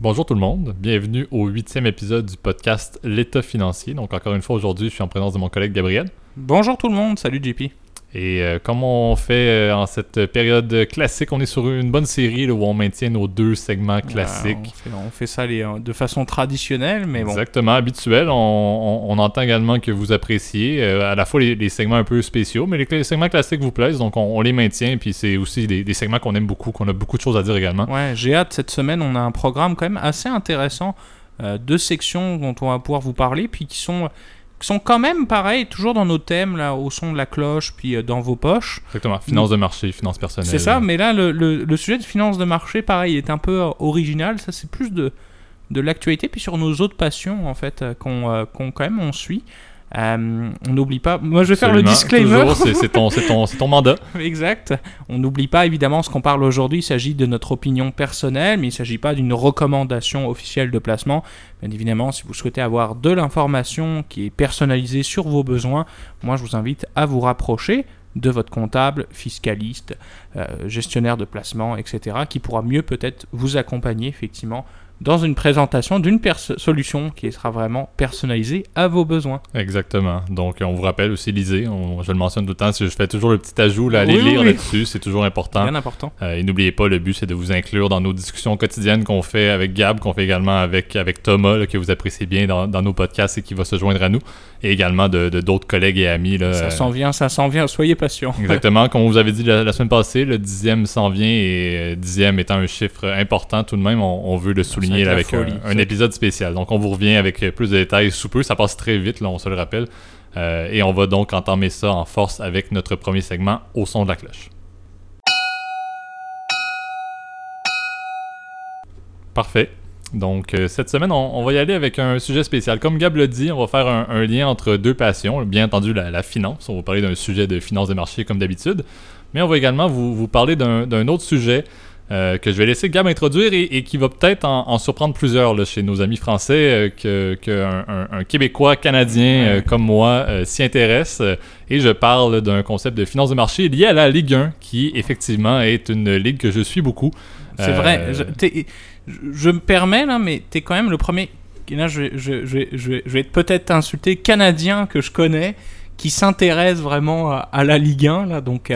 Bonjour tout le monde, bienvenue au huitième épisode du podcast L'État financier. Donc encore une fois aujourd'hui, je suis en présence de mon collègue Gabriel. Bonjour tout le monde, salut JP. Et euh, comme on fait euh, en cette période classique, on est sur une bonne série là, où on maintient nos deux segments classiques. Ouais, on, fait, on fait ça les, euh, de façon traditionnelle, mais bon. Exactement, habituel. On, on- on entend également que vous appréciez euh, à la fois les, les segments un peu spéciaux, mais les, les segments classiques vous plaisent, donc on, les maintient. Puis c'est aussi des, des segments qu'on aime beaucoup, qu'on a beaucoup de choses à dire également. Ouais, j'ai hâte cette semaine, on a un programme quand même assez intéressant, deux sections dont on va pouvoir vous parler, puis qui sont, sont quand même pareil, toujours dans nos thèmes, là, au son de la cloche, puis euh, dans vos poches. Exactement, finance de marché, finance personnelle. C'est ça, mais là, le, le- le sujet de finance de marché, pareil, est un peu euh, original. Ça, c'est plus de, de l'actualité, puis sur nos autres passions, en fait, qu'on euh, qu'on, quand même on suit. Euh, on n'oublie pas. Moi, je vais faire le disclaimer. ton, ton, c'est ton mandat. exact. On n'oublie pas évidemment ce qu'on parle aujourd'hui. Il s'agit de notre opinion personnelle, mais il ne s'agit pas d'une recommandation officielle de placement. Bien évidemment, si vous souhaitez avoir de l'information qui est personnalisée sur vos besoins, moi je vous invite à vous rapprocher de votre comptable, fiscaliste, euh, gestionnaire de placement, etc., qui pourra mieux peut-être vous accompagner effectivement dans une présentation d'une solution qui sera vraiment personnalisée à vos besoins. Exactement. Donc, on vous rappelle aussi, lisez. On- je le mentionne tout le temps. Je fais toujours le petit ajout, là, allez Oui, lire oui. là-dessus. C'est toujours important. Bien important. Euh, et n'oubliez pas, le but, c'est de vous inclure dans nos discussions quotidiennes qu'on fait avec Gab, qu'on fait également avec, avec Thomas, là, que vous appréciez bien dans, dans nos podcasts et qui va se joindre à nous. Et également de d'autres collègues et amis. Là, Ça euh, s'en vient, ça s'en vient. Soyez patients. Exactement, comme on vous avait dit la, la semaine passée, le dixième s'en vient et euh, dixième étant un chiffre important tout de même, on, on veut le souligner avec un, folie, un épisode spécial. Donc on vous revient avec euh, plus de détails sous peu, ça passe très vite, là, on se le rappelle. Euh, et on va donc entamer ça en force avec notre premier segment au son de la cloche. Parfait. Donc, euh, cette semaine, on, on va y aller avec un sujet spécial. Comme Gab l'a dit, on va faire un, un lien entre deux passions. Bien entendu, la, la finance. On va parler d'un sujet de finance de marché comme d'habitude. Mais on va également vous, vous parler d'un autre sujet euh, que je vais laisser Gab introduire et, et qui va peut-être en, en surprendre plusieurs là, chez nos amis français, euh, que, que un, un- un Québécois canadien euh, comme moi euh, s'y intéresse. Et je parle d'un concept de finance de marché lié à la Ligue 1, qui effectivement est une ligue que je suis beaucoup. C'est vrai. Je, me permets là, mais t'es quand même le premier. Là, je, vais- je, je, vais- peut-être insulter canadien que je connais qui s'intéresse vraiment à, à la Ligue 1 là. Donc,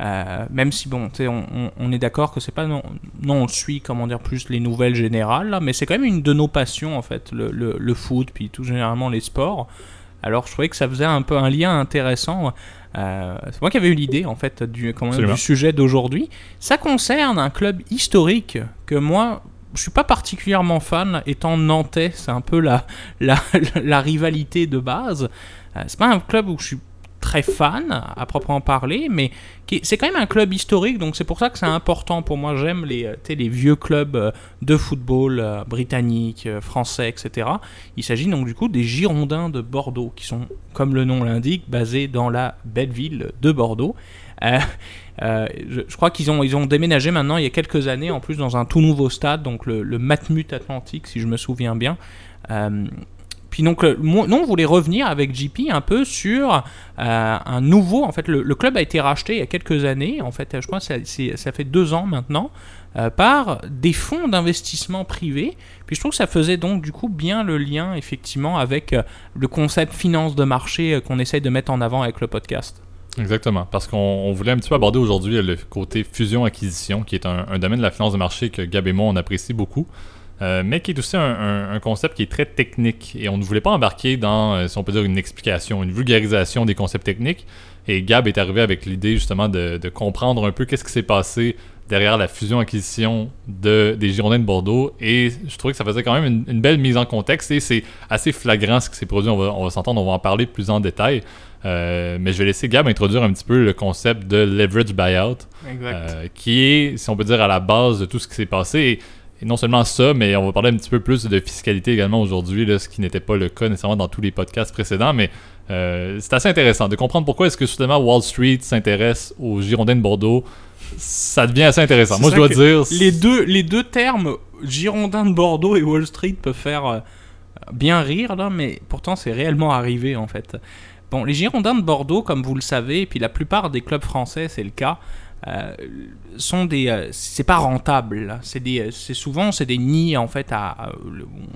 euh, même si bon, on, on- on est d'accord que c'est pas non, non, on suit comment dire plus les nouvelles générales là, mais c'est quand même une de nos passions en fait, le, le, le foot puis tout généralement les sports. Alors, je trouvais que ça faisait un peu un lien intéressant. Euh, c'est moi qui avais eu l'idée en fait du, comment sujet d'aujourd'hui. Ça concerne un club historique que moi, je suis pas particulièrement fan, étant nantais, c'est un peu la, la, la rivalité de base. Euh, c'est pas un club où je suis très fan, à proprement parler, mais c'est quand même un club historique, donc c'est pour ça que c'est important pour moi. J'aime les, euh, les vieux clubs euh, de football euh, britanniques, français, etc. Il s'agit donc du coup des Girondins de Bordeaux, qui sont, comme le nom l'indique, basés dans la belle ville de Bordeaux. Je, crois qu'ils ont, ils ont déménagé maintenant il y a quelques années, en plus dans un tout nouveau stade, donc le, Matmut Atlantique, si je me souviens bien. Puis donc, nous, on voulait revenir avec JP un peu sur euh, un nouveau. En fait, le, club a été racheté il y a quelques années. En fait, je crois que ça, fait deux ans maintenant euh, par des fonds d'investissement privés. Puis je trouve que ça faisait donc du coup bien le lien effectivement avec euh, le concept finance de marché qu'on essaye de mettre en avant avec le podcast. Exactement, parce qu'on on voulait un petit peu aborder aujourd'hui le côté fusion-acquisition, qui est un, un domaine de la finance de marché que Gab et moi, on apprécie beaucoup, euh, mais qui est aussi un, un- un concept qui est très technique. Et on ne voulait pas embarquer dans, euh, si on peut dire, une explication, une vulgarisation des concepts techniques. Et Gab est arrivé avec l'idée justement de, de comprendre un peu qu'est-ce qui s'est passé derrière la fusion-acquisition de, des Girondins de Bordeaux. Et je trouvais que ça faisait quand même une, une belle mise en contexte et c'est assez flagrant ce qui s'est produit. On va, on va s'entendre, on va en parler plus en détail. Euh, mais je vais laisser Gab introduire un petit peu le concept de leverage buyout, qui est, si on peut dire, à la base de tout ce qui s'est passé. Et, et non seulement ça, mais on va parler un petit peu plus de fiscalité également aujourd'hui, ce qui n'était pas le cas nécessairement dans tous les podcasts précédents. Mais euh, c'est assez intéressant de comprendre pourquoi est-ce que soudainement Wall Street s'intéresse aux Girondins de Bordeaux. Ça devient assez intéressant. Moi, je dois dire. Les deux, les deux termes, Girondins de Bordeaux et Wall Street, peuvent faire euh, bien rire, là, mais pourtant c'est réellement arrivé en fait. Bon, les Girondins de Bordeaux, comme vous le savez, et puis la plupart des clubs français, c'est le cas, euh, sont des euh, c'est pas rentable c'est des c'est souvent c'est des nids en fait à,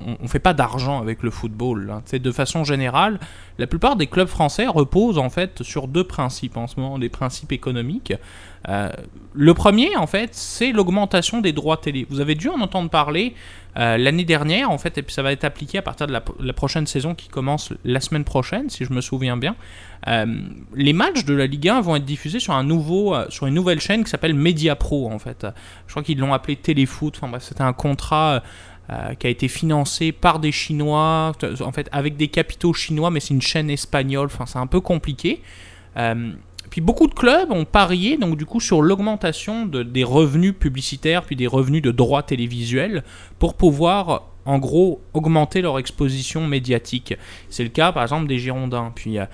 on, on fait pas d'argent avec le football. C'est de façon générale la plupart des clubs français reposent en fait sur deux principes en ce moment des principes économiques euh, le premier en fait c'est l'augmentation des droits télé vous avez dû en entendre parler euh, l'année dernière, en fait, et puis ça va être appliqué à partir de la, prochaine saison qui commence la semaine prochaine, si je me souviens bien. Euh, les matchs de la Ligue 1 vont être diffusés sur un nouveau, sur une nouvelle chaîne qui s'appelle Media Pro, en fait. Je crois qu'ils l'ont appelé Téléfoot. Enfin c'était un contrat. Qui a été financé par des Chinois, en fait avec des capitaux chinois, mais c'est une chaîne espagnole, enfin c'est un peu compliqué. Puis beaucoup de clubs ont parié donc sur l'augmentation de, des revenus publicitaires puis des revenus de droits télévisuels pour pouvoir en gros augmenter leur exposition médiatique. C'est le cas par exemple des Girondins. Puis euh,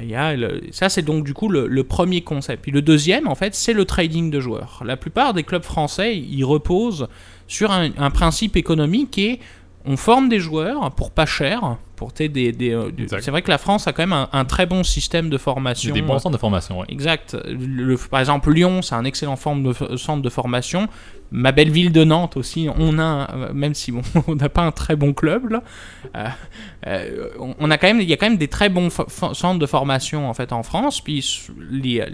il y ça c'est donc du coup le, le, premier concept. Puis le deuxième en fait c'est le trading de joueurs. La plupart des clubs français ils reposent sur un, un principe économique qui est on forme des joueurs pour pas cher. Pour des, des, des c'est vrai que la France a quand même un, un très bon système de formation. Des bons centres de formation, oui. Exact. Le, par exemple, Lyon, c'est un excellent forme de, centre de formation. Ma belle ville de Nantes aussi, on a, même si bon, on n'a pas un très bon club là, euh, euh, on a quand même, il y a quand même des très bons centres de formation en fait en France. Puis les,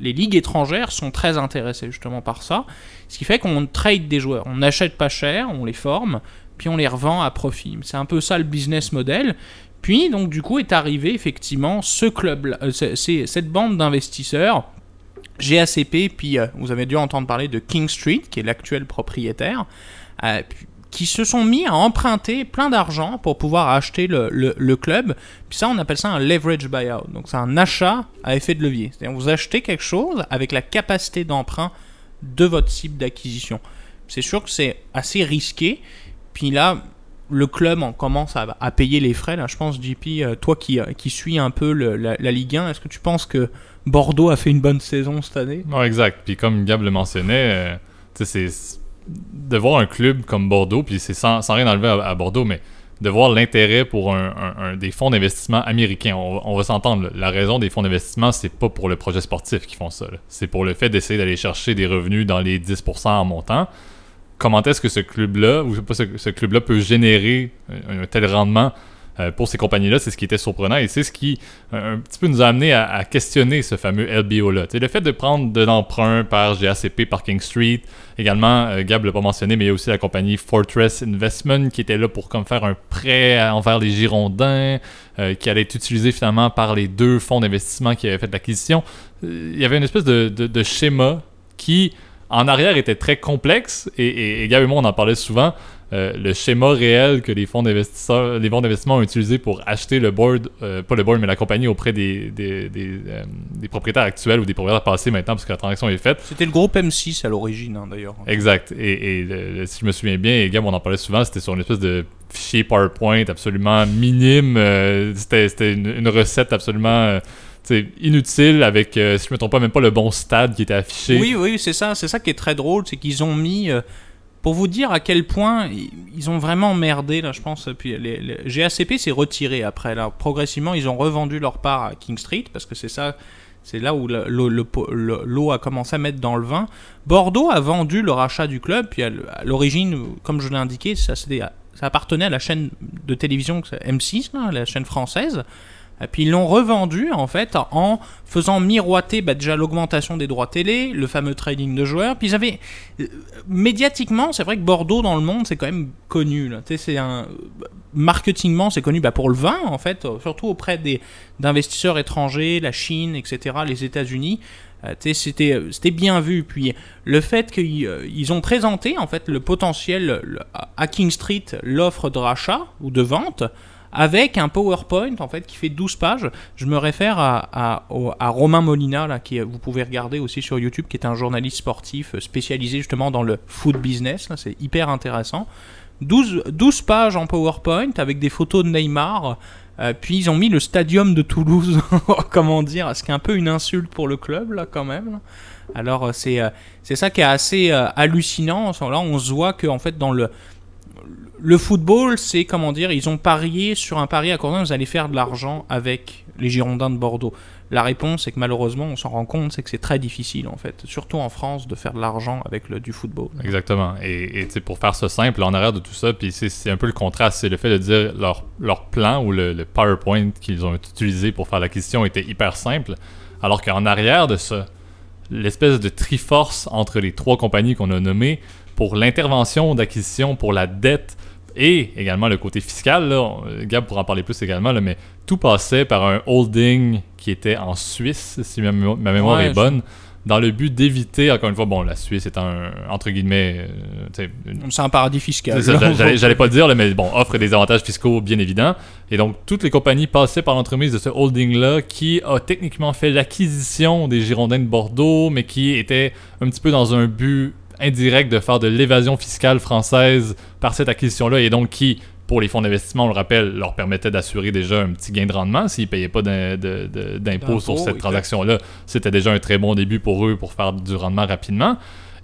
les ligues étrangères sont très intéressées justement par ça, ce qui fait qu'on trade des joueurs, on n'achète pas cher, on les forme puis on les revend à profit. C'est un peu ça le business model. Puis, donc, du coup, est arrivé effectivement ce club, euh, c'est cette bande d'investisseurs, GACP, puis euh, vous avez dû entendre parler de King Street, qui est l'actuel propriétaire, euh, qui se sont mis à emprunter plein d'argent pour pouvoir acheter le, club. Puis ça, on appelle ça un leverage buyout. Donc, c'est un achat à effet de levier. C'est-à-dire, vous achetez quelque chose avec la capacité d'emprunt de votre cible d'acquisition. C'est sûr que c'est assez risqué. Puis là, le club commence à, payer les frais. Là, je pense, JP, euh, toi qui, euh, qui suis un peu la, Ligue 1, est-ce que tu penses que Bordeaux a fait une bonne saison cette année? Non, exact. Puis comme Gab le mentionnait, euh, c'est de voir un club comme Bordeaux, puis c'est sans, rien enlever à, Bordeaux, mais de voir l'intérêt pour des fonds d'investissement américains. On, on va s'entendre, la raison des fonds d'investissement, c'est pas pour le projet sportif qui font ça. C'est pour le fait d'essayer d'aller chercher des revenus dans les 10% en montant comment est-ce que ce club-là, ou pas ce, ce club-là peut générer un, un tel rendement euh, pour ces compagnies-là, c'est ce qui était surprenant et c'est ce qui euh, un petit peu nous a amené à, questionner ce fameux LBO-là. le fait de prendre de l'emprunt par GACP, par King Street, également, euh, Gab l'a pas mentionné, mais il y a aussi la compagnie Fortress Investment qui était là pour comme faire un prêt envers les Girondins, euh, qui allait être utilisé finalement par les deux fonds d'investissement qui avaient fait l'acquisition. Il y avait une espèce de schéma qui en arrière était très complexe et, et, et Gab et moi on en parlait souvent. Euh, le schéma réel que les fonds d'investisseurs, les fonds d'investissement ont utilisé pour acheter le board, euh, pas le board mais la compagnie auprès des, des, des, euh, des, propriétaires actuels ou des propriétaires passés maintenant parce que la transaction est faite. C'était le groupe M6 à l'origine hein, d'ailleurs. Exact. Et, et le, si je me souviens bien, et Gab on en parlait souvent, c'était sur une espèce de fichier PowerPoint absolument minime. C'était une, une, recette absolument inutile avec, euh, si je me trompe pas, même pas le bon stade qui était affiché. Oui, oui, c'est ça, c'est ça qui est très drôle, c'est qu'ils ont mis, euh, pour vous dire à quel point ils ont vraiment merdé, là, je pense, puis les, les GACP s'est retiré après, là, progressivement, ils ont revendu leur part à King Street, parce que c'est ça, c'est là où l'eau a commencé à mettre dans le vin. Bordeaux a vendu le rachat du club, puis à l'origine, comme je l'ai indiqué, ça, ça appartenait à la chaîne de télévision M6, là, la chaîne française. Et puis ils l'ont revendu en fait en faisant miroiter bah, déjà l'augmentation des droits télé, le fameux trading de joueurs. Puis ils avaient euh, médiatiquement, c'est vrai que Bordeaux dans le monde c'est quand même connu. C'est un marketingement c'est connu bah, pour le vin en fait, surtout auprès des d'investisseurs étrangers, la Chine, etc., les États-Unis. Euh, c'était c'était bien vu. Puis le fait qu'ils euh, ont présenté en fait le potentiel à King Street l'offre de rachat ou de vente avec un PowerPoint en fait qui fait 12 pages. Je me réfère à, à, Romain Molina, là, qui vous pouvez regarder aussi sur YouTube, qui est un journaliste sportif spécialisé justement dans le food business. C'est hyper intéressant. 12, 12 pages en PowerPoint avec des photos de Neymar. Euh, puis ils ont mis le stadium de Toulouse, comment dire, ce qui est un peu une insulte pour le club là quand même. Alors c'est euh, c'est ça qui est assez euh, hallucinant. Là on se voit que en fait dans le le football, c'est comment dire, ils ont parié sur un pari accordé, vous allez faire de l'argent avec les Girondins de Bordeaux. La réponse, c'est que malheureusement, on s'en rend compte, c'est que c'est très difficile en fait, surtout en France, de faire de l'argent avec le, du football. Exactement. Et, et pour faire ça simple, en arrière de tout ça, puis c'est un peu le contraste, c'est le fait de dire leur, leur plan ou le, le PowerPoint qu'ils ont utilisé pour faire l'acquisition était hyper simple, alors qu'en arrière de ça, l'espèce de triforce entre les trois compagnies qu'on a nommées pour l'intervention d'acquisition, pour la dette, et également le côté fiscal, là, Gab pourra en parler plus également, là, mais tout passait par un holding qui était en Suisse, si ma, mémoire est bonne, dans le but d'éviter, encore une fois, bon, la Suisse est un, entre guillemets... Euh, c'est un paradis fiscal. J'allais pas le dire, mais bon, offre des avantages fiscaux bien évidents. Et donc, toutes les compagnies passaient par l'entremise de ce holding-là qui a techniquement fait l'acquisition des Girondins de Bordeaux, mais qui était un petit peu dans un but indirect de faire de l'évasion fiscale française par cette acquisition-là et donc qui, pour les fonds d'investissement, on le rappelle, leur permettait d'assurer déjà un petit gain de rendement s'ils ne payaient pas d'impôts sur cette transaction-là. C'était déjà un très bon début pour eux pour faire du rendement rapidement.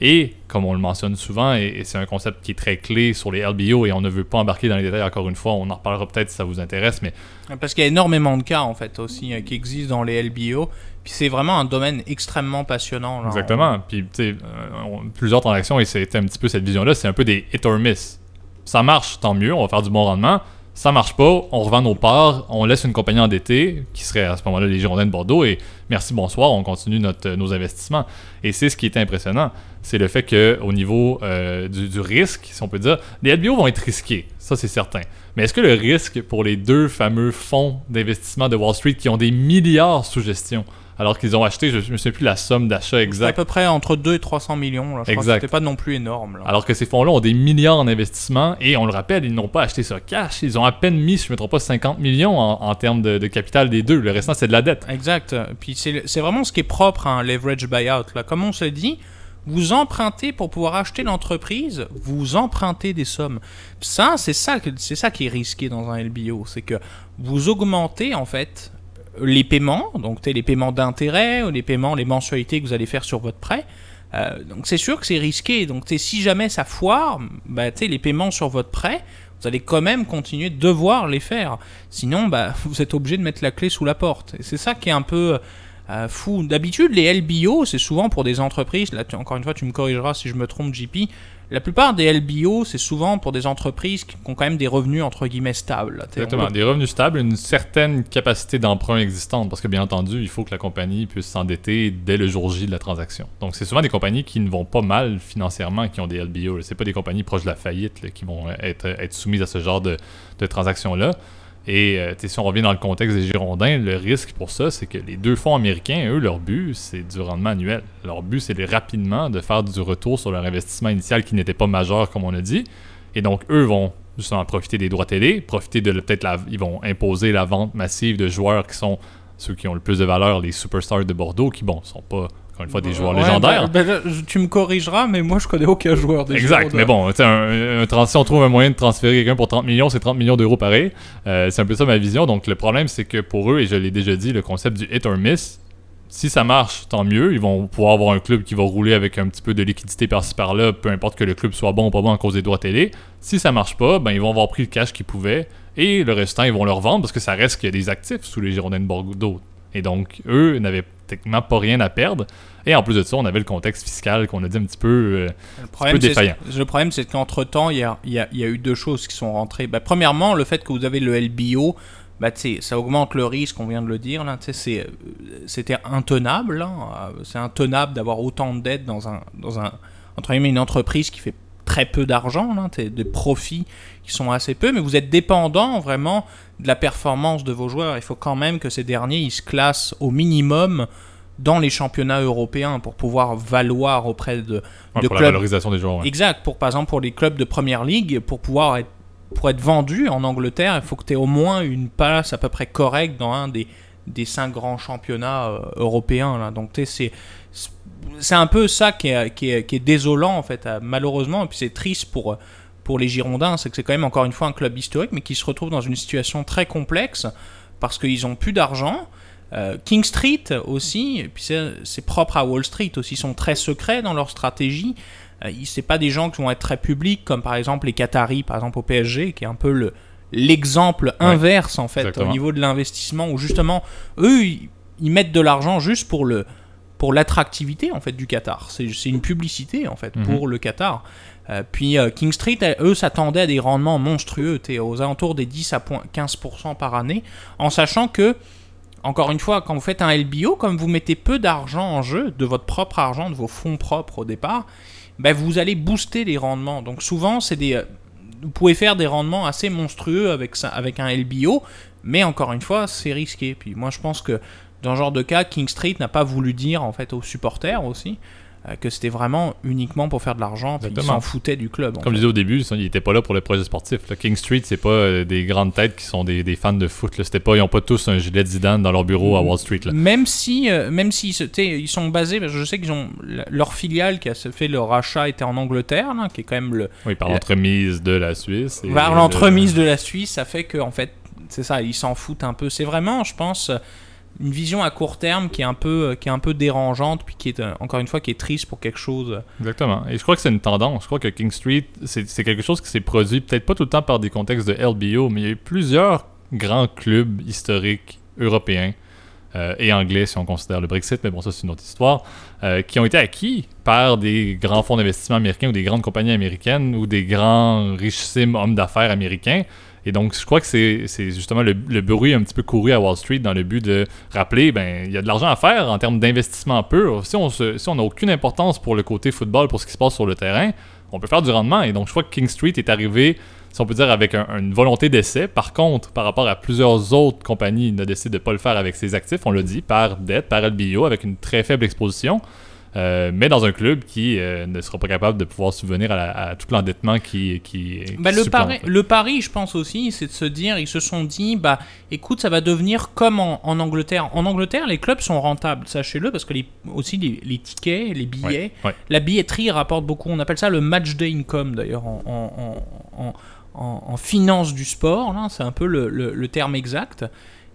Et comme on le mentionne souvent, et, c'est un concept qui est très clé sur les LBO, et on ne veut pas embarquer dans les détails encore une fois, on en reparlera peut-être si ça vous intéresse, mais... Parce qu'il y a énormément de cas, en fait, aussi, euh, qui existent dans les LBO, puis c'est vraiment un domaine extrêmement passionnant. Exactement. Puis, tu sais, euh, plusieurs transactions, et c'était un petit peu cette vision-là, c'est un peu des hit or miss. Ça marche, tant mieux, on va faire du bon rendement. Ça marche pas, on revend nos parts, on laisse une compagnie endettée, qui serait à ce moment-là les Girondins de Bordeaux, et merci, bonsoir, on continue notre, nos investissements. Et c'est ce qui est impressionnant, c'est le fait qu'au niveau euh, du, du, risque, si on peut dire, les LBO vont être risqués, ça c'est certain. Mais est-ce que le risque pour les deux fameux fonds d'investissement de Wall Street qui ont des milliards sous gestion, alors qu'ils ont acheté, je ne me souviens plus la somme d'achat exacte. À peu près entre 2 et 300 millions. Là. Je exact. Pas non plus énorme. Alors que ces fonds-là ont des milliards en investissement et on le rappelle, ils n'ont pas acheté ça cash. Ils ont à peine mis, si je ne me trompe pas, 50 millions en, termes de, capital des deux. Le restant, c'est de la dette. Exact. Puis c'est vraiment ce qui est propre à un leverage buyout. Là. Comme on s'est dit, vous empruntez pour pouvoir acheter l'entreprise, vous empruntez des sommes. Ça, c'est ça, c'est ça qui est risqué dans un LBO, c'est que vous augmentez en fait les paiements, donc les paiements d'intérêt, les paiements, les mensualités que vous allez faire sur votre prêt. Euh, donc c'est sûr que c'est risqué. Donc si jamais ça foire, bah, les paiements sur votre prêt, vous allez quand même continuer de devoir les faire. Sinon, bah, vous êtes obligé de mettre la clé sous la porte. Et c'est ça qui est un peu euh, fou. D'habitude, les LBO, c'est souvent pour des entreprises. Là, encore une fois, tu me corrigeras si je me trompe, JP. La plupart des LBO, c'est souvent pour des entreprises qui ont quand même des revenus entre guillemets stables. Exactement, des revenus stables, une certaine capacité d'emprunt existante, parce que bien entendu, il faut que la compagnie puisse s'endetter dès le jour J de la transaction. Donc c'est souvent des compagnies qui ne vont pas mal financièrement qui ont des LBO. C'est pas des compagnies proches de la faillite qui vont être, être soumises à ce genre de, de transactions-là. Et euh, si on revient dans le contexte des Girondins, le risque pour ça, c'est que les deux fonds américains, eux, leur but, c'est du rendement annuel. Leur but, c'est rapidement de faire du retour sur leur investissement initial qui n'était pas majeur, comme on a dit. Et donc, eux vont justement profiter des droits télé, profiter de peut-être la. Ils vont imposer la vente massive de joueurs qui sont ceux qui ont le plus de valeur, les superstars de Bordeaux, qui, bon, sont pas encore une fois, des joueurs légendaires. Ben, ben tu me corrigeras, mais moi, je connais aucun joueur des Exact, mais bon, un, un, si on trouve un moyen de transférer quelqu'un pour 30 millions, c'est 30 millions d'euros pareil. Euh, c'est un peu ça ma vision. Donc, le problème, c'est que pour eux, et je l'ai déjà dit, le concept du hit or miss, si ça marche, tant mieux. Ils vont pouvoir avoir un club qui va rouler avec un petit peu de liquidité par-ci par-là, peu importe que le club soit bon ou pas bon à cause des droits télé. Si ça marche pas, ben ils vont avoir pris le cash qu'ils pouvaient et le restant, ils vont le revendre parce que ça reste qu'il y a des actifs sous les Girondins de Bordeaux. Et donc, eux n'avaient techniquement pas rien à perdre. Et en plus de ça, on avait le contexte fiscal qu'on a dit un petit peu, euh, le problème, défaillant. Le problème, c'est qu'entre temps, il y a, y, a, y a, eu deux choses qui sont rentrées. Bah, premièrement, le fait que vous avez le LBO, bah, ça augmente le risque, on vient de le dire. Euh, c'était intenable. Hein. C'est intenable d'avoir autant de dettes dans, un, dans un, entre une entreprise qui fait très peu d'argent, des profits qui sont assez peu, mais vous êtes dépendant vraiment de la performance de vos joueurs. Il faut quand même que ces derniers ils se classent au minimum dans les championnats européens pour pouvoir valoir auprès de, de pour clubs. la valorisation des joueurs. Exact. Pour par exemple pour les clubs de première ligue, pour pouvoir être pour être vendu en Angleterre, il faut que tu aies au moins une place à peu près correcte dans un des, des cinq grands championnats euh, européens. Là. Donc c'est c'est un peu ça qui est, qui est, qui est désolant en fait, malheureusement, et puis c'est triste pour pour les Girondins, c'est que c'est quand même encore une fois un club historique, mais qui se retrouve dans une situation très complexe parce qu'ils ont plus d'argent. Euh, King Street aussi, et puis c'est propre à Wall Street aussi, sont très secrets dans leur stratégie. Euh, c'est pas des gens qui vont être très publics, comme par exemple les Qataris, par exemple au PSG, qui est un peu le l'exemple inverse en fait au niveau de l'investissement, où justement eux ils mettent de l'argent juste pour le pour l'attractivité en fait du Qatar. C'est c'est une publicité en fait Mhm. pour le Qatar. Euh, puis euh, King Street, euh, eux, s'attendaient à des rendements monstrueux, aux alentours des 10 à point- 15% par année, en sachant que, encore une fois, quand vous faites un LBO, comme vous mettez peu d'argent en jeu, de votre propre argent, de vos fonds propres au départ, ben, vous allez booster les rendements. Donc souvent, c'est des, vous pouvez faire des rendements assez monstrueux avec, ça, avec un LBO, mais encore une fois, c'est risqué. Puis moi, je pense que dans ce genre de cas, King Street n'a pas voulu dire en fait aux supporters aussi que c'était vraiment uniquement pour faire de l'argent, puis ils s'en foutaient du club. Comme je disais au début, ils n'étaient pas là pour le projet sportif. là. King Street, c'est pas euh, des grandes têtes qui sont des, des fans de foot. là. Pas, ils n'ont pas tous un gilet de Zidane dans leur bureau à Wall Street. Là. Même si, euh, même si ils sont basés, parce que je sais qu'ils ont leur filiale qui a fait leur rachat était en Angleterre, là, qui est quand même le Oui, par La- l'entremise de la Suisse. et vers de- l'entremise de la Suisse, ça fait que en fait, c'est ça, ils s'en foutent un peu. C'est vraiment, je pense, une vision à court terme qui est un peu, euh, qui est un peu dérangeante, puis qui est euh, encore une fois qui est triste pour quelque chose. Exactement. Et je crois que c'est une tendance. Je crois que King Street, c'est quelque chose qui s'est produit peut-être pas tout le temps par des contextes de LBO, mais il y a eu plusieurs grands clubs historiques européens euh, et anglais, si on considère le Brexit, mais bon, ça c'est une autre histoire, euh, qui ont été acquis par des grands fonds d'investissement américains ou des grandes compagnies américaines ou des grands richissimes hommes d'affaires américains. Et donc, je crois que c'est justement le, bruit un petit peu couru à Wall Street dans le but de rappeler, ben, il y a de l'argent à faire en termes d'investissement pur. Si on n'a aucune importance pour le côté football, pour ce qui se passe sur le terrain, on peut faire du rendement. Et donc, je crois que King Street est arrivé, si on peut dire, avec un- une volonté d'essai. Par contre, par rapport à plusieurs autres compagnies, il a décidé de ne pas le faire avec ses actifs, on l'a dit, par dette, par LBO, avec une très faible exposition. Euh, mais dans un club qui euh, ne sera pas capable de pouvoir subvenir à, la- à tout l'endettement qui, qui, qui Bah, le, supplante. pari, le pari, je pense aussi, c'est de se dire, ils se sont dit, bah, écoute, ça va devenir comme en, en Angleterre. En Angleterre, les clubs sont rentables, sachez-le, parce que les, aussi les, les tickets, les billets, Ouais, ouais. la billetterie rapporte beaucoup. On appelle ça le match day income, d'ailleurs, en, en, en- en- en finance du sport. C'est un peu le, le- le terme exact.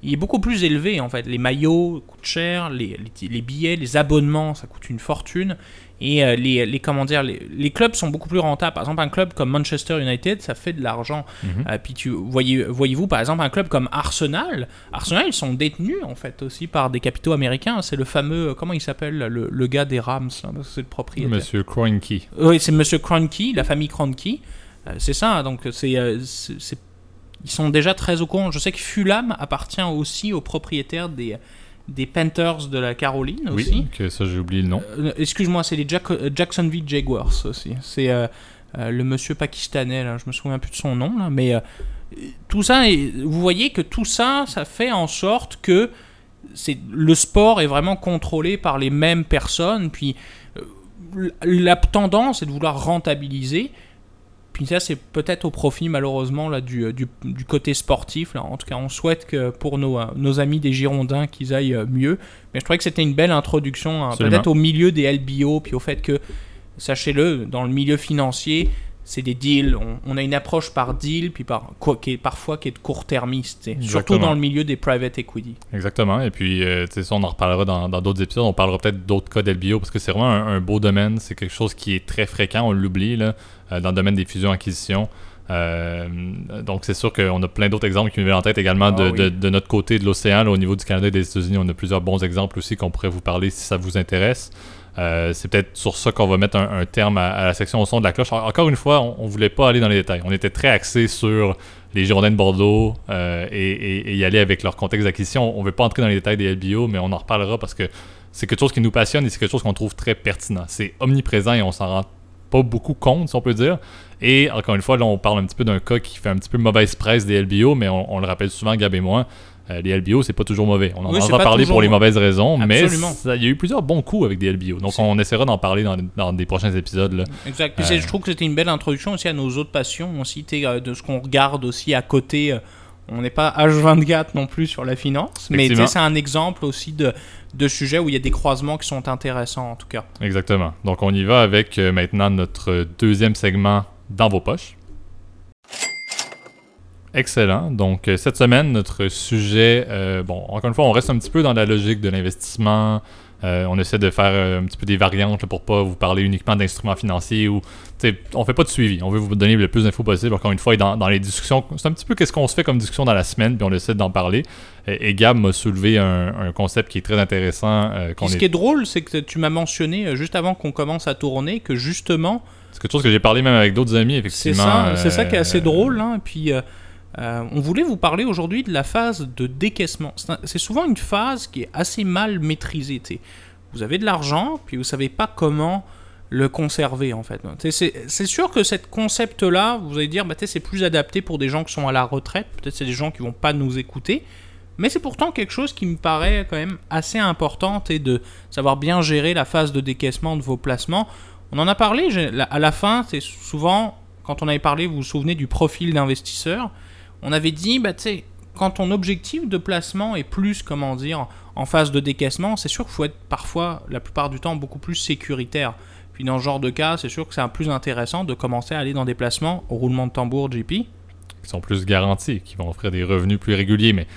Il est beaucoup plus élevé, en fait. Les maillots coûtent cher, les, les- les billets, les abonnements, ça coûte une fortune. Et euh, les, les, comment dire, les, les clubs sont beaucoup plus rentables. Par exemple, un club comme Manchester United, ça fait de l'argent. Mhm. Euh, puis tu voyez, voyez-vous, par exemple, un club comme Arsenal. Arsenal, ils sont détenus, en fait, aussi par des capitaux américains. C'est le fameux, comment il s'appelle, le, le gars des Rams, c'est le propriétaire. Monsieur Kroenke. Oui, c'est Monsieur Kroenke, la famille Kroenke. Euh, c'est ça, donc c'est, euh, c'est- c'est- ils sont déjà très au courant. Je sais que Fulham appartient aussi aux propriétaires des, des Panthers de la Caroline aussi. Oui, ça j'ai oublié le nom. Euh, excuse-moi, c'est les Jack- euh, Jacksonville Jaguars aussi. C'est euh, euh, le monsieur pakistanais, là, je me souviens plus de son nom, là, mais euh, tout ça, vous voyez que tout ça, ça fait en sorte que c'est le sport est vraiment contrôlé par les mêmes personnes. Puis euh, la tendance est de vouloir rentabiliser. Puis ça, c'est peut-être au profit, malheureusement, là, du, du, du côté sportif. Là. En tout cas, on souhaite que pour nos, euh, nos amis des Girondins qu'ils aillent euh, mieux. Mais je trouvais que c'était une belle introduction, hein, peut-être au milieu des LBO, puis au fait que, sachez-le, dans le milieu financier, c'est des deals. On, on a une approche par deal, puis par, quoi, qui est parfois qui est de court-termiste. Surtout dans le milieu des private equity. Exactement. Et puis, euh, ça, on en reparlera dans d'autres épisodes. On parlera peut-être d'autres cas d'LBO parce que c'est vraiment un, un beau domaine. C'est quelque chose qui est très fréquent, on l'oublie, là, euh, dans le domaine des fusions-acquisitions. Euh, donc, c'est sûr qu'on a plein d'autres exemples qui nous viennent en tête également de, Ah oui. de- de notre côté de l'océan. Au niveau du Canada et des États-Unis, on a plusieurs bons exemples aussi qu'on pourrait vous parler si ça vous intéresse. Euh, c'est peut-être sur ça qu'on va mettre un, terme à, la section au son de la cloche. En- Encore une fois, on, on voulait pas aller dans les détails. On était très axé sur les Girondins de Bordeaux euh, et, y aller avec leur contexte d'acquisition. On veut pas entrer dans les détails des LBO, mais on en reparlera parce que c'est quelque chose qui nous passionne et c'est quelque chose qu'on trouve très pertinent. C'est omniprésent et on s'en rend pas beaucoup compte, si on peut dire. Et encore une fois, là, on parle un petit peu d'un cas qui fait un petit peu mauvaise presse des LBO, mais on, on le rappelle souvent, Gab et moi, les LBO, c'est pas toujours mauvais. On en Oui, parler toujours pour les mauvais. mauvaises raisons, mais Absolument. il y a eu plusieurs bons coups avec des LBO. Donc, on essaiera d'en parler dans, dans des prochains épisodes. Là. Exact. Puis Euh, je trouve que c'était une belle introduction aussi à nos autres passions, aussi t'es, euh, de ce qu'on regarde aussi à côté. euh, On n'est pas H24 non plus sur la finance, mais c'est un exemple aussi de, de sujets où il y a des croisements qui sont intéressants en tout cas. Exactement. Donc, on y va avec euh, maintenant notre deuxième segment dans vos poches. Excellent. Donc, euh, cette semaine, notre sujet, euh, bon, encore une fois, on reste un petit peu dans la logique de l'investissement, Euh, on essaie de faire euh, un petit peu des variantes là, pour pas vous parler uniquement d'instruments financiers ou on fait pas de suivi. On veut vous donner le plus d'infos possible. Encore une fois, dans, dans les discussions, c'est un petit peu qu'est-ce qu'on se fait comme discussion dans la semaine, puis on essaie d'en parler. Et, Gab m'a soulevé un, concept qui est très intéressant. Ce qui est drôle, c'est que tu m'as mentionné juste avant qu'on commence à tourner que justement. C'est quelque chose que j'ai parlé même avec d'autres amis, effectivement. C'est ça, ça qui est assez drôle. Hein, et puis. on voulait vous parler aujourd'hui de la phase de décaissement. C'est souvent une phase qui est assez mal maîtrisée vous avez de l'argent, puis vous savez pas comment le conserver en fait. C'est sûr que ce concept-là, vous allez dire, bah, c'est plus adapté pour des gens qui sont à la retraite, peut-être c'est des gens qui vont pas nous écouter, mais c'est pourtant quelque chose qui me paraît quand même assez important et de savoir bien gérer la phase de décaissement de vos placements. On en a parlé à la fin, c'est souvent, quand on avait parlé, vous vous souvenez du profil d'investisseur, on avait dit, bah, quand ton objectif de placement est plus, comment dire, en phase de décaissement, c'est sûr qu'il faut être parfois, la plupart du temps, beaucoup plus sécuritaire. Puis dans ce genre de cas, c'est sûr que c'est un plus intéressant de commencer à aller dans des placements au roulement de tambour GP. Qui sont plus garantis, qui vont offrir des revenus plus réguliers. Mais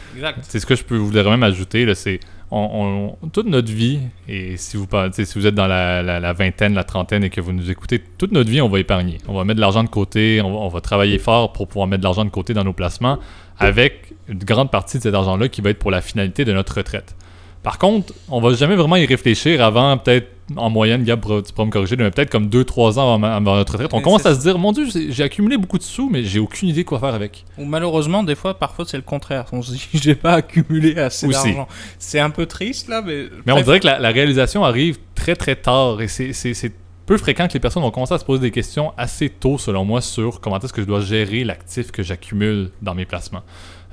c'est ce que je peux vous même ajouter, c'est on, toute notre vie, et si vous, si vous êtes dans la, vingtaine, la trentaine et que vous nous écoutez, toute notre vie, on va épargner. On va mettre de l'argent de côté, on va, travailler fort pour pouvoir mettre de l'argent de côté dans nos placements, avec une grande partie de cet argent-là qui va être pour la finalité de notre retraite. Par contre, on va jamais vraiment y réfléchir avant peut-être en moyenne, Gab, tu pourras me corriger, mais peut-être comme 2-3 ans avant, notre retraite. On commence à se dire, mon Dieu, j'ai accumulé beaucoup de sous, mais j'ai aucune idée quoi faire avec. Ou malheureusement, des fois, parfois, c'est le contraire. On se dit, j'ai pas accumulé assez d'argent. C'est un peu triste, là, mais... Mais on dirait que la, réalisation arrive très, très tard, et c'est peu fréquent que les personnes vont commencer à se poser des questions assez tôt, selon moi, sur comment est-ce que je dois gérer l'actif que j'accumule dans mes placements.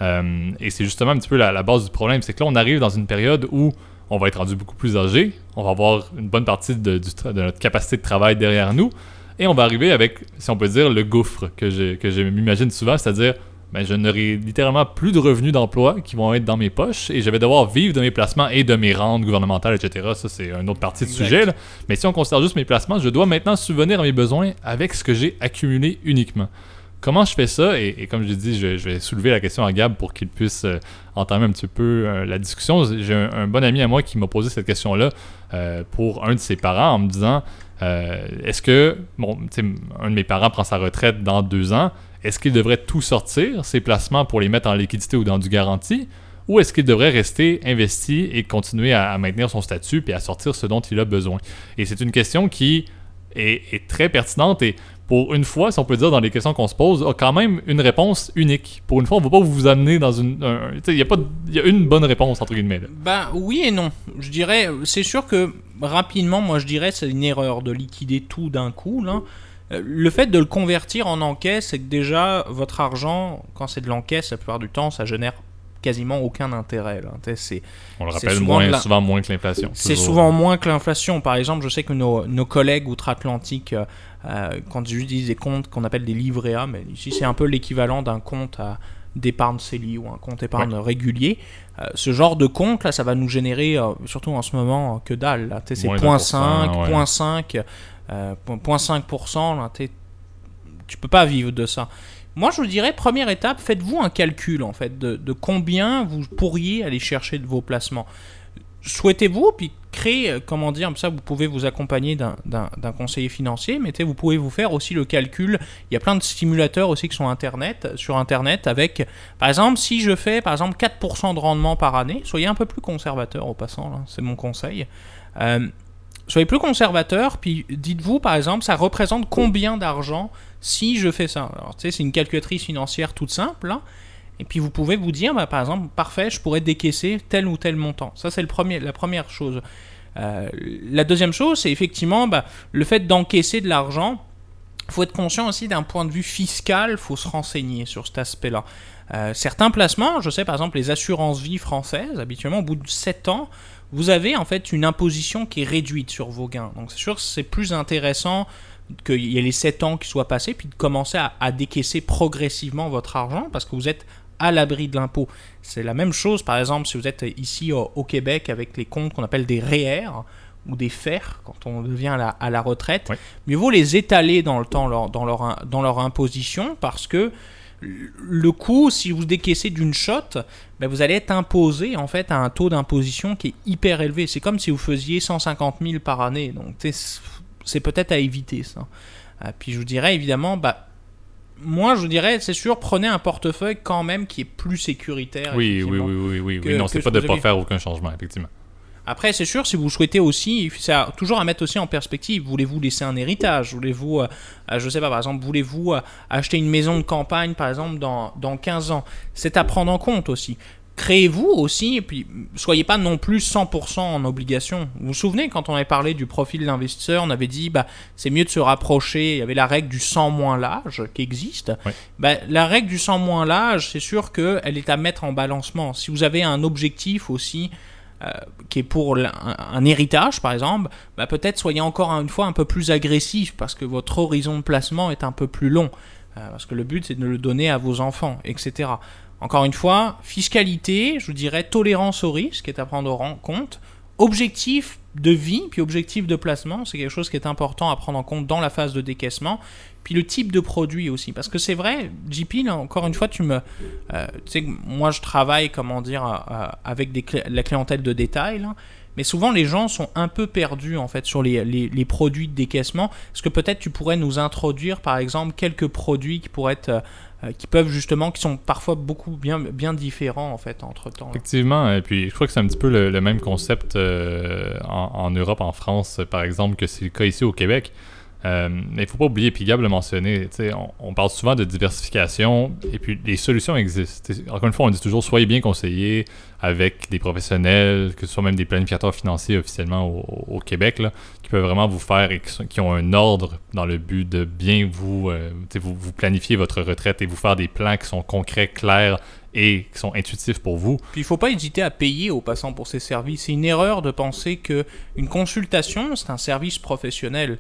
Euh, et c'est justement un petit peu la, base du problème, c'est que là, on arrive dans une période où on va être rendu beaucoup plus âgé, on va avoir une bonne partie de, notre capacité de travail derrière nous, et on va arriver avec, si on peut dire, le gouffre que je, que je m'imagine souvent, c'est-à-dire, ben, je n'aurai littéralement plus de revenus d'emploi qui vont être dans mes poches, et je vais devoir vivre de mes placements et de mes rentes gouvernementales, etc. Ça, c'est une autre partie du sujet. Mais si on considère juste mes placements, je dois maintenant subvenir à mes besoins avec ce que j'ai accumulé uniquement. Comment je fais ça? Et, comme je l'ai dit, je, vais soulever la question à Gab pour qu'il puisse euh, entamer un petit peu euh, la discussion. J'ai un, bon ami à moi qui m'a posé cette question-là euh, pour un de ses parents en me disant est-ce que, bon, un de mes parents prend sa retraite dans deux ans, est-ce qu'il devrait tout sortir, ses placements, pour les mettre en liquidité ou dans du garantie? Ou est-ce qu'il devrait rester investi et continuer à, maintenir son statut puis à sortir ce dont il a besoin? Et c'est une question qui est, est très pertinente et pour une fois, si on peut dire, dans les questions qu'on se pose, a quand même une réponse unique. Pour une fois, on ne va pas vous amener dans une. Il y, a pas, y a une bonne réponse, entre guillemets. Ben oui et non. Je dirais, c'est sûr que rapidement, moi je dirais, c'est une erreur de liquider tout d'un coup. Là. Euh, le fait de le convertir en encaisse, c'est que déjà, votre argent, quand c'est de l'encaisse, la plupart du temps, ça génère quasiment aucun intérêt. Là. On le rappelle, moins, souvent moins que l'inflation. C'est souvent moins que l'inflation. Par exemple, je sais que nos, nos collègues outre-Atlantique euh, euh, quand ils utilisent des comptes qu'on appelle des livrets A, mais ici c'est un peu l'équivalent d'un compte d'épargne CELI ou un compte épargne régulier. Euh, ce genre de compte, là, ça va nous générer, euh, surtout en ce moment, que dalle. C'est 0.5, 0.5, 0.5%. Tu peux pas vivre de ça. Moi, je vous dirais, première étape, faites-vous un calcul en fait de, combien vous pourriez aller chercher de vos placements souhaitez-vous, puis créer, euh, comment dire, ça vous pouvez vous accompagner d'un conseiller financier, mais vous pouvez vous faire aussi le calcul. Il y a plein de stimulateurs aussi qui sont internet, sur Internet avec, par exemple, si je fais par exemple 4% de rendement par année, soyez un peu plus conservateur au passant, c'est mon conseil. Euh, soyez plus conservateur, puis dites-vous par exemple, ça représente combien d'argent si je fais ça? Alors, c'est une calculatrice financière toute simple, hein, et puis vous pouvez vous dire, bah, par exemple, parfait, je pourrais décaisser tel ou tel montant. Ça, c'est la première chose. Euh, la deuxième chose, c'est effectivement bah, le fait d'encaisser de l'argent. Il faut être conscient aussi d'un point de vue fiscal, il faut se renseigner sur cet aspect-là. Euh, certains placements, je sais par exemple les assurances vie françaises, habituellement au bout de 7 ans, vous avez en fait une imposition qui est réduite sur vos gains. Donc c'est sûr que c'est plus intéressant qu'il y ait les 7 ans qui soient passés, puis de commencer à, à, décaisser progressivement votre argent, parce que vous êtes à l'abri de l'impôt. C'est la même chose, par exemple, si vous êtes ici au, Québec avec les comptes qu'on appelle des REER ou des FER quand on devient à la, à la retraite. Mieux vaut les étaler dans le temps dans, leur, dans leur imposition parce que le coût, si vous décaissez d'une shot, ben vous allez être imposé en fait à un taux d'imposition qui est hyper élevé. C'est comme si vous faisiez 150 000 par année. Donc c'est peut-être à éviter ça. Euh, puis je vous dirais évidemment, bah, moi je vous dirais, c'est sûr, prenez un portefeuille quand même qui est plus sécuritaire. Oui, oui, oui, oui, oui, oui. Non, c'est pas de ne pas faire aucun changement, effectivement. Après, c'est sûr, si vous souhaitez aussi, c'est toujours à mettre aussi en perspective. Voulez-vous laisser un héritage? Voulez-vous, euh, euh, je sais pas, par exemple, voulez-vous euh, acheter une maison de campagne, par exemple, dans, dans 15 ans? C'est à prendre en compte aussi. Créez-vous aussi, et puis soyez pas non plus 100% en obligation. Vous vous souvenez, quand on avait parlé du profil d'investisseur, on avait dit, bah, c'est mieux de se rapprocher. Il y avait la règle du 100 moins l'âge qui existe. Bah, la règle du 100 moins l'âge, c'est sûr qu'elle est à mettre en balancement. Si vous avez un objectif aussi, euh, qui est pour un, héritage, par exemple, bah, peut-être soyez encore une fois un peu plus agressif parce que votre horizon de placement est un peu plus long. Euh, parce que le but, c'est de le donner à vos enfants, etc. Encore une fois, fiscalité, je vous dirais tolérance au risque est à prendre en compte. Objectif de vie, puis objectif de placement, c'est quelque chose qui est important à prendre en compte dans la phase de décaissement. Puis le type de produit aussi. Parce que c'est vrai, JP, encore une fois, tu me. Euh, tu sais, moi, je travaille, comment dire, euh, avec des la clientèle de détail. mais souvent, les gens sont un peu perdus, en fait, sur les, produits de décaissement. Est-ce que peut-être tu pourrais nous introduire, par exemple, quelques produits qui pourraient être. Euh, qui peuvent justement, qui sont parfois beaucoup bien, bien différents en fait entre temps. Effectivement, et puis je crois que c'est un petit peu le, même concept en, Europe, en France par exemple, que c'est le cas ici au Québec. Euh, mais il ne faut pas oublier, puis Gab l'a mentionné, on, on, parle souvent de diversification, et puis les solutions existent. encore une fois, on dit toujours soyez bien conseillés avec des professionnels, que ce soit même des planificateurs financiers officiellement au, Québec, là, qui peuvent vraiment vous faire et qui, ont un ordre dans le but de bien vous, euh, vous, vous planifier votre retraite et vous faire des plans qui sont concrets, clairs et qui sont intuitifs pour vous. Puis il ne faut pas hésiter à payer aux passants pour ces services. C'est une erreur de penser que une consultation, c'est un service professionnel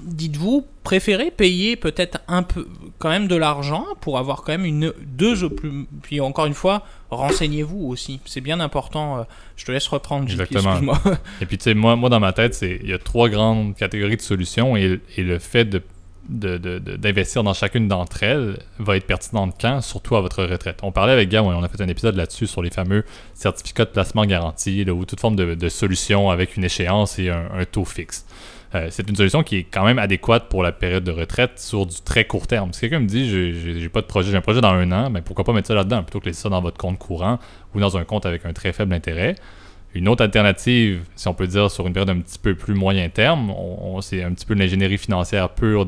dites-vous, préférez payer peut-être un peu, quand même de l'argent pour avoir quand même une, deux, plus, puis encore une fois, renseignez-vous aussi. C'est bien important. Euh, je te laisse reprendre, Exactement. Et puis, tu sais, moi, moi, dans ma tête, il y a trois grandes catégories de solutions et, le fait de d'investir dans chacune d'entre elles va être pertinent quand, surtout à votre retraite. On parlait avec Gab, on a fait un épisode là-dessus sur les fameux certificats de placement garantis ou toute forme de, solution avec une échéance et un taux fixe. Euh, c'est une solution qui est quand même adéquate pour la période de retraite sur du très court terme. Si quelqu'un me dit j'ai pas de projet, j'ai un projet dans un an, ben pourquoi pas mettre ça là-dedans plutôt que laisser ça dans votre compte courant ou dans un compte avec un très faible intérêt. Une autre alternative, si on peut dire sur une période un petit peu plus moyen terme, c'est un petit peu l'ingénierie financière pure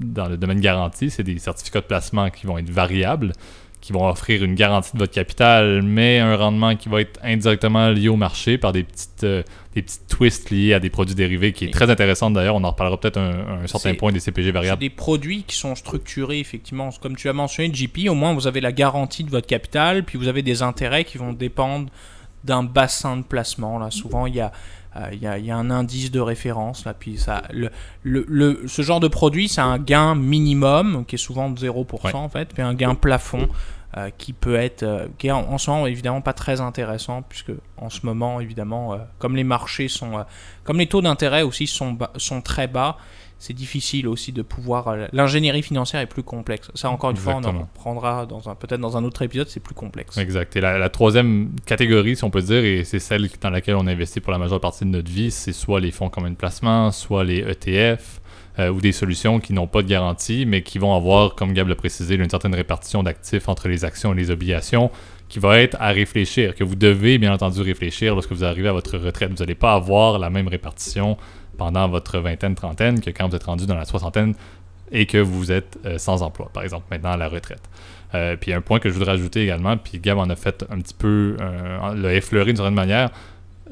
dans le domaine garanti, c'est des certificats de placement qui vont être variables qui vont offrir une garantie de votre capital, mais un rendement qui va être indirectement lié au marché par des petites, euh, des petits twists liés à des produits dérivés, qui est très intéressant d'ailleurs. On en reparlera peut-être un, un certain point des CPG variables. Des produits qui sont structurés effectivement, comme tu as mentionné, JP. Au moins, vous avez la garantie de votre capital, puis vous avez des intérêts qui vont dépendre d'un bassin de placement. Là, souvent, il y a euh, il y, a un indice de référence là, puis ça, le, le, ce genre de produit, c'est un gain minimum qui est souvent de 0% en fait, puis un gain plafond euh, qui peut être, euh, qui est en, ce moment évidemment pas très intéressant puisque en ce moment évidemment, comme les marchés sont, comme les taux d'intérêt aussi sont, sont très bas, c'est difficile aussi de pouvoir. Euh, l'ingénierie financière est plus complexe. Ça, encore une fois, on en prendra dans un, peut-être dans un autre épisode, c'est plus complexe. Exact. Et la, troisième catégorie, si on peut dire, et c'est celle dans laquelle on investit pour la majeure partie de notre vie, c'est soit les fonds communs de placement, soit les ETF. Euh, ou des solutions qui n'ont pas de garantie, mais qui vont avoir, comme Gab l'a précisé, une certaine répartition d'actifs entre les actions et les obligations, qui va être à réfléchir, que vous devez bien entendu réfléchir lorsque vous arrivez à votre retraite. Vous n'allez pas avoir la même répartition pendant votre vingtaine, trentaine que quand vous êtes rendu dans la soixantaine et que vous êtes euh, sans emploi, par exemple, maintenant à la retraite. Euh, puis un point que je voudrais ajouter également, puis Gab en a fait un petit peu, euh, l'a effleuré d'une certaine manière,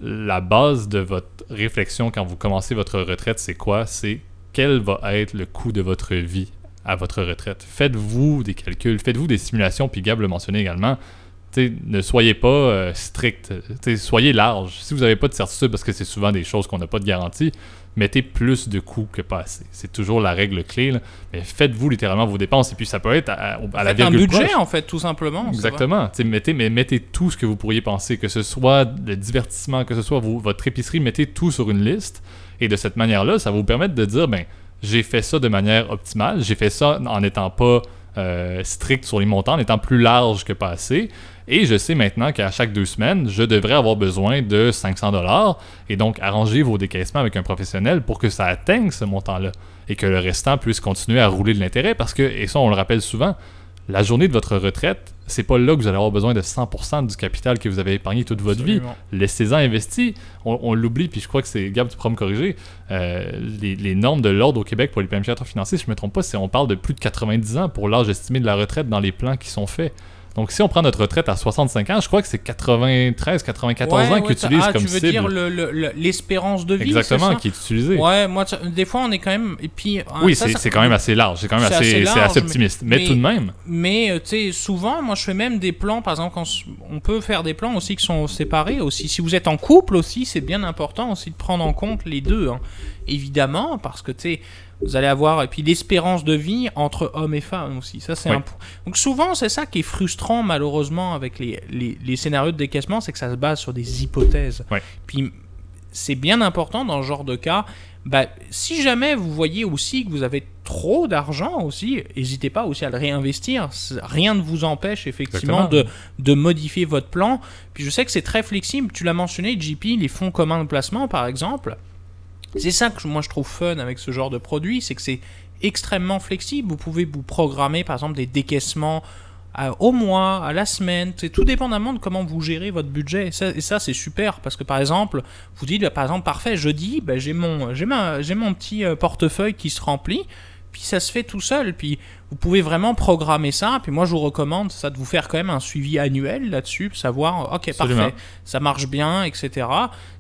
la base de votre réflexion quand vous commencez votre retraite, c'est quoi? C'est quel va être le coût de votre vie à votre retraite? Faites-vous des calculs, faites-vous des simulations, puis Gab l'a mentionné également ne soyez pas euh, strict, soyez large. Si vous n'avez pas de certitude, parce que c'est souvent des choses qu'on n'a pas de garantie, mettez plus de coûts que pas assez. C'est toujours la règle clé. Mais faites-vous littéralement vos dépenses. Et puis ça peut être à, la virgule un budget, en fait, tout simplement. Exactement. Mettez, mais mettez tout ce que vous pourriez penser, que ce soit le divertissement, que ce soit votre épicerie, mettez tout sur une liste. Et de cette manière-là, ça va vous permettre de dire, ben, j'ai fait ça de manière optimale. J'ai fait ça en n'étant pas euh, strict sur les montants, en étant plus large que passé. Et je sais maintenant qu'à chaque deux semaines, je devrais avoir besoin de 500 dollars. Et donc, arrangez vos décaissements avec un professionnel pour que ça atteigne ce montant-là et que le restant puisse continuer à rouler de l'intérêt. Parce que, et ça, on le rappelle souvent, la journée de votre retraite, c'est pas là que vous allez avoir besoin de 100% du capital que vous avez épargné toute votre vie. Laissez-en investir. On, l'oublie, puis je crois que c'est, Gab, tu pourras me corriger, euh, les, normes de l'ordre au Québec pour les planificateurs financiers, si je ne me trompe pas, c'est on parle de plus de 90 ans pour l'âge estimé de la retraite dans les plans qui sont faits. Donc, si on prend notre retraite à 65 ans, je crois que c'est 93, 94 ans qu'ils utilisent ah, comme tu veux dire l'espérance de vie Exactement, qui est utilisé. Ouais, moi, des fois, on est quand même. Et puis, ah, oui, c'est quand même assez large. C'est quand même assez, assez, optimiste. Mais, tout de même. Mais, euh, tu sais, souvent, moi, je fais même des plans. Par exemple, on peut faire des plans aussi qui sont séparés. aussi. Si vous êtes en couple aussi, c'est bien important aussi de prendre en compte les deux. Hein. Évidemment, parce que, tu sais vous allez avoir et puis l'espérance de vie entre hommes et femmes aussi ça c'est un point donc souvent c'est ça qui est frustrant malheureusement avec les, les, scénarios de décaissement c'est que ça se base sur des hypothèses puis c'est bien important dans ce genre de cas bah, si jamais vous voyez aussi que vous avez trop d'argent aussi, n'hésitez pas aussi à le réinvestir. Rien ne vous empêche effectivement de, de, modifier votre plan. Puis je sais que c'est très flexible. Tu l'as mentionné, JP, les fonds communs de placement par exemple. C'est ça que moi je trouve fun avec ce genre de produit, c'est que c'est extrêmement flexible. Vous pouvez vous programmer par exemple des décaissements au mois, à la semaine, c'est tout dépendamment de comment vous gérez votre budget. Et ça, c'est super parce que par exemple, vous dites bah, par exemple, parfait, jeudi, bah, j'ai mon, j'ai mon petit euh, portefeuille qui se remplit puis ça se fait tout seul. Puis vous pouvez vraiment programmer ça. Puis moi, je vous recommande ça de vous faire quand même un suivi annuel là-dessus, savoir, ok, parfait, ça marche bien, etc.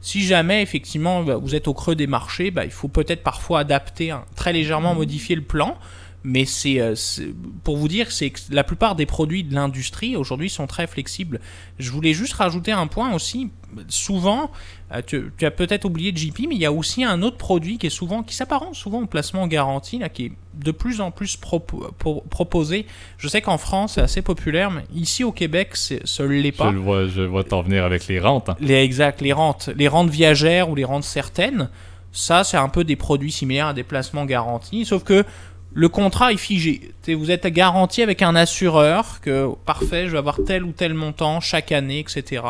Si jamais, effectivement, bah, vous êtes au creux des marchés, bah, il faut peut-être parfois adapter, très légèrement modifier le plan. Mais euh, c'est pour vous dire, c'est que la plupart des produits de l'industrie aujourd'hui sont très flexibles. Je voulais juste rajouter un point aussi. Souvent, euh, tu, as peut-être oublié JP, mais il y a aussi un autre produit qui est souvent, qui s'apparente souvent au placement garanti, là, qui est de plus en plus proposé. Je sais qu'en France, c'est assez populaire, mais ici au Québec, ce l'est pas. Je vois, je vois t'en venir avec les rentes. Hein. Les exact, les rentes, les rentes viagères ou les rentes certaines. Ça, c'est un peu des produits similaires à des placements garantis, sauf que le contrat est figé. vous êtes garanti avec un assureur que parfait, je vais avoir tel ou tel montant chaque année, etc.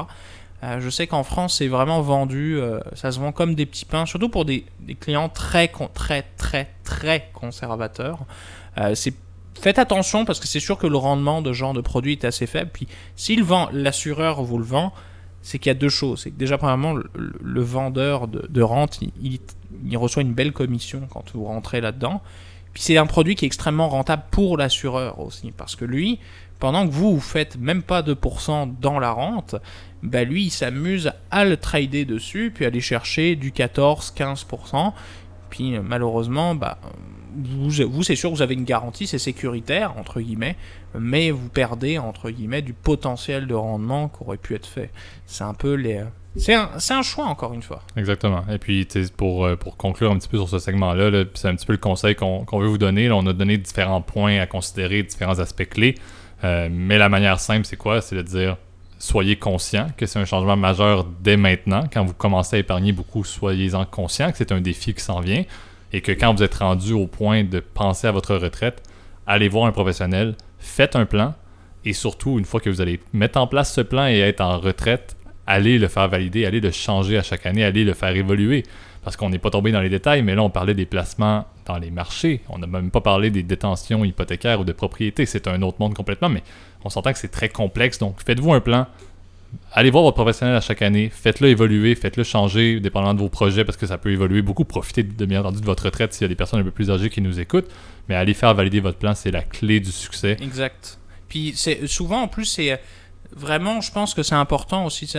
Euh, je sais qu'en France, c'est vraiment vendu, euh, ça se vend comme des petits pains, surtout pour des, clients très, très, très, très conservateurs. Euh, faites attention parce que c'est sûr que le rendement de ce genre de produit est assez faible. Puis, s'il vend, l'assureur vous le vend, c'est qu'il y a deux choses. C'est que déjà, premièrement, le, vendeur de, rente, il reçoit une belle commission quand vous rentrez là-dedans. Puis c'est un produit qui est extrêmement rentable pour l'assureur aussi, parce que lui, pendant que vous, vous faites même pas 2% dans la rente, bah lui, il s'amuse à le trader dessus, puis aller chercher du 14-15%. Puis malheureusement, bah, vous, vous c'est sûr, vous avez une garantie, c'est sécuritaire, entre guillemets, mais vous perdez, entre guillemets, du potentiel de rendement qui aurait pu être fait. C'est un peu les, c'est un, un, choix, encore une fois. Exactement. Et puis, pour, euh, pour conclure un petit peu sur ce segment-là, c'est un petit peu le conseil qu'on veut vous donner. on a donné différents points à considérer, différents aspects clés. Euh, mais la manière simple, c'est quoi? C'est de dire soyez conscient que c'est un changement majeur dès maintenant. Quand vous commencez à épargner beaucoup, soyez-en conscient que c'est un défi qui s'en vient et que quand vous êtes rendu au point de penser à votre retraite, allez voir un professionnel, faites un plan et surtout, une fois que vous allez mettre en place ce plan et être en retraite, allez le faire valider, allez le changer à chaque année, allez le faire évoluer. Parce qu'on n'est pas tombé dans les détails, mais là, on parlait des placements dans les marchés. On n'a même pas parlé des détentions hypothécaires ou de propriété. C'est un autre monde complètement, mais on s'entend que c'est très complexe. Donc, faites-vous un plan. Allez voir votre professionnel à chaque année. Faites-le évoluer, faites-le changer, dépendamment de vos projets, parce que ça peut évoluer beaucoup. Profitez, de, bien entendu, de votre retraite s'il y a des personnes un peu plus âgées qui nous écoutent. Mais allez faire valider votre plan, c'est la clé du succès. Exact. Puis, souvent, en plus, c'est vraiment, je pense que c'est important aussi.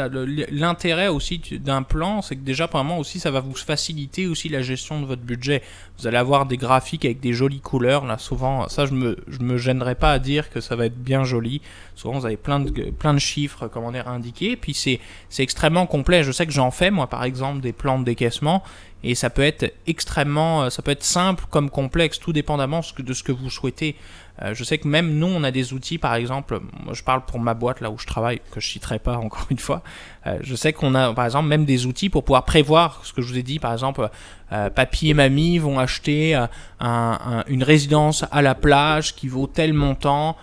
L'intérêt aussi d'un plan, c'est que déjà, premièrement, aussi, ça va vous faciliter aussi la gestion de votre budget. Vous allez avoir des graphiques avec des jolies couleurs. Là, souvent, ça, je me, je me gênerai pas à dire que ça va être bien joli. Souvent, vous avez plein de, plein de chiffres, comment dire, indiqués. Puis c'est extrêmement complet. Je sais que j'en fais, moi, par exemple, des plans de décaissement. et ça peut être extrêmement, ça peut être simple comme complexe, tout dépendamment de ce que vous souhaitez. Euh, je sais que même nous, on a des outils, par exemple, je parle pour ma boîte là où je travaille, que je citerai pas encore une fois. Euh, je sais qu'on a, par exemple, même des outils pour pouvoir prévoir ce que je vous ai dit, par exemple, euh, papy et mamie vont acheter une résidence à la plage qui vaut tel montant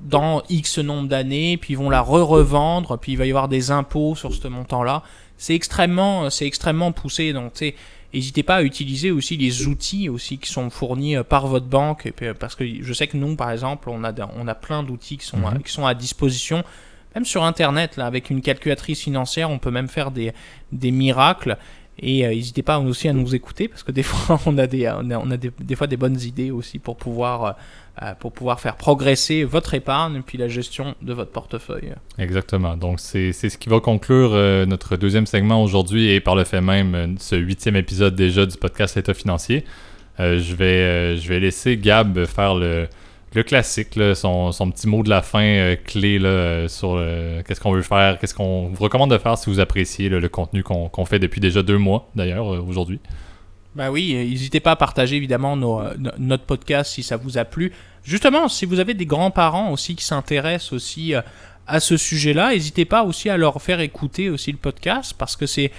dans X nombre d'années, puis ils vont la re-revendre, puis il va y avoir des impôts sur ce montant-là. C'est extrêmement, c'est extrêmement poussé, donc tu sais N'hésitez pas à utiliser aussi les outils aussi qui sont fournis euh, par votre banque, euh, parce que je sais que nous, par exemple, on a, on a plein d'outils qui, sont à, mhm. qui sont à disposition. Même sur Internet, là, avec une calculatrice financière, on peut même faire des, des miracles. Et euh, n'hésitez pas aussi à nous écouter parce que des fois on a des, on a, des, fois des bonnes idées aussi pour pouvoir euh, pour pouvoir faire progresser votre épargne puis la gestion de votre portefeuille. Exactement. Donc, c'est ce qui va conclure euh, notre deuxième segment aujourd'hui et par le fait même euh, ce huitième épisode déjà du podcast L'État financier. je, vais, je vais laisser Gab faire le, le classique, son, son, petit mot de la fin clé là, sur qu'est-ce qu'on veut faire, qu'est-ce qu'on vous recommande de faire si vous appréciez le contenu qu'on fait depuis déjà deux mois d'ailleurs aujourd'hui. Bah oui, n'hésitez pas à partager évidemment euh, notre podcast si ça vous a plu. Justement, si vous avez des grands-parents aussi qui s'intéressent aussi euh, à ce sujet-là, n'hésitez pas aussi à leur faire écouter aussi le podcast parce que c'est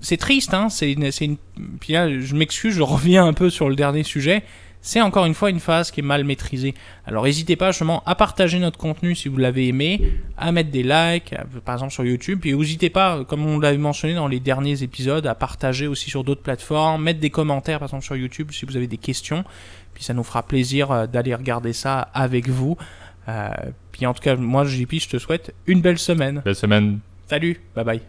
c'est triste, hein. C'est une, une... Puis là, je m'excuse, je reviens un peu sur le dernier sujet c'est encore une fois une phase qui est mal maîtrisée. Alors n'hésitez pas justement à partager notre contenu si vous l'avez aimé, à mettre des likes, par exemple sur YouTube, et n'hésitez pas, comme on l'avait mentionné dans les derniers épisodes, à partager aussi sur d'autres plateformes, mettre des commentaires par exemple sur YouTube si vous avez des questions, puis ça nous fera plaisir euh, d'aller regarder ça avec vous. Euh, puis en tout cas, moi JP, je te souhaite une belle semaine. Belle semaine. Salut, bye bye.